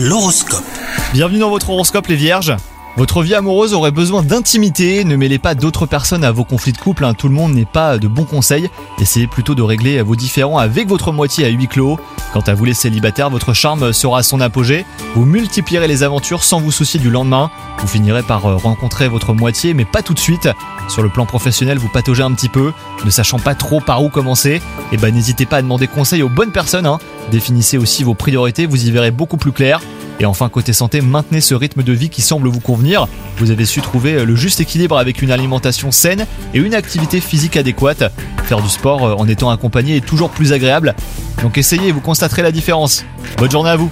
L'horoscope. Bienvenue dans votre horoscope les vierges. Votre vie amoureuse aurait besoin d'intimité, ne mêlez pas d'autres personnes à vos conflits de couple, hein. tout le monde n'est pas de bons conseils, essayez plutôt de régler vos différends avec votre moitié à huis clos. Quant à vous les célibataires, votre charme sera à son apogée, vous multiplierez les aventures sans vous soucier du lendemain, vous finirez par euh, rencontrer votre moitié mais pas tout de suite. Sur le plan professionnel, vous pataugez un petit peu, ne sachant pas trop par où commencer, et ben n'hésitez pas à demander conseil aux bonnes personnes, hein. définissez aussi vos priorités, vous y verrez beaucoup plus clair. Et enfin, côté santé, maintenez ce rythme de vie qui semble vous convenir. Vous avez su trouver le juste équilibre avec une alimentation saine et une activité physique adéquate. Faire du sport euh, en étant accompagné est toujours plus agréable. Donc essayez vous constaterez la différence. Bonne journée à vous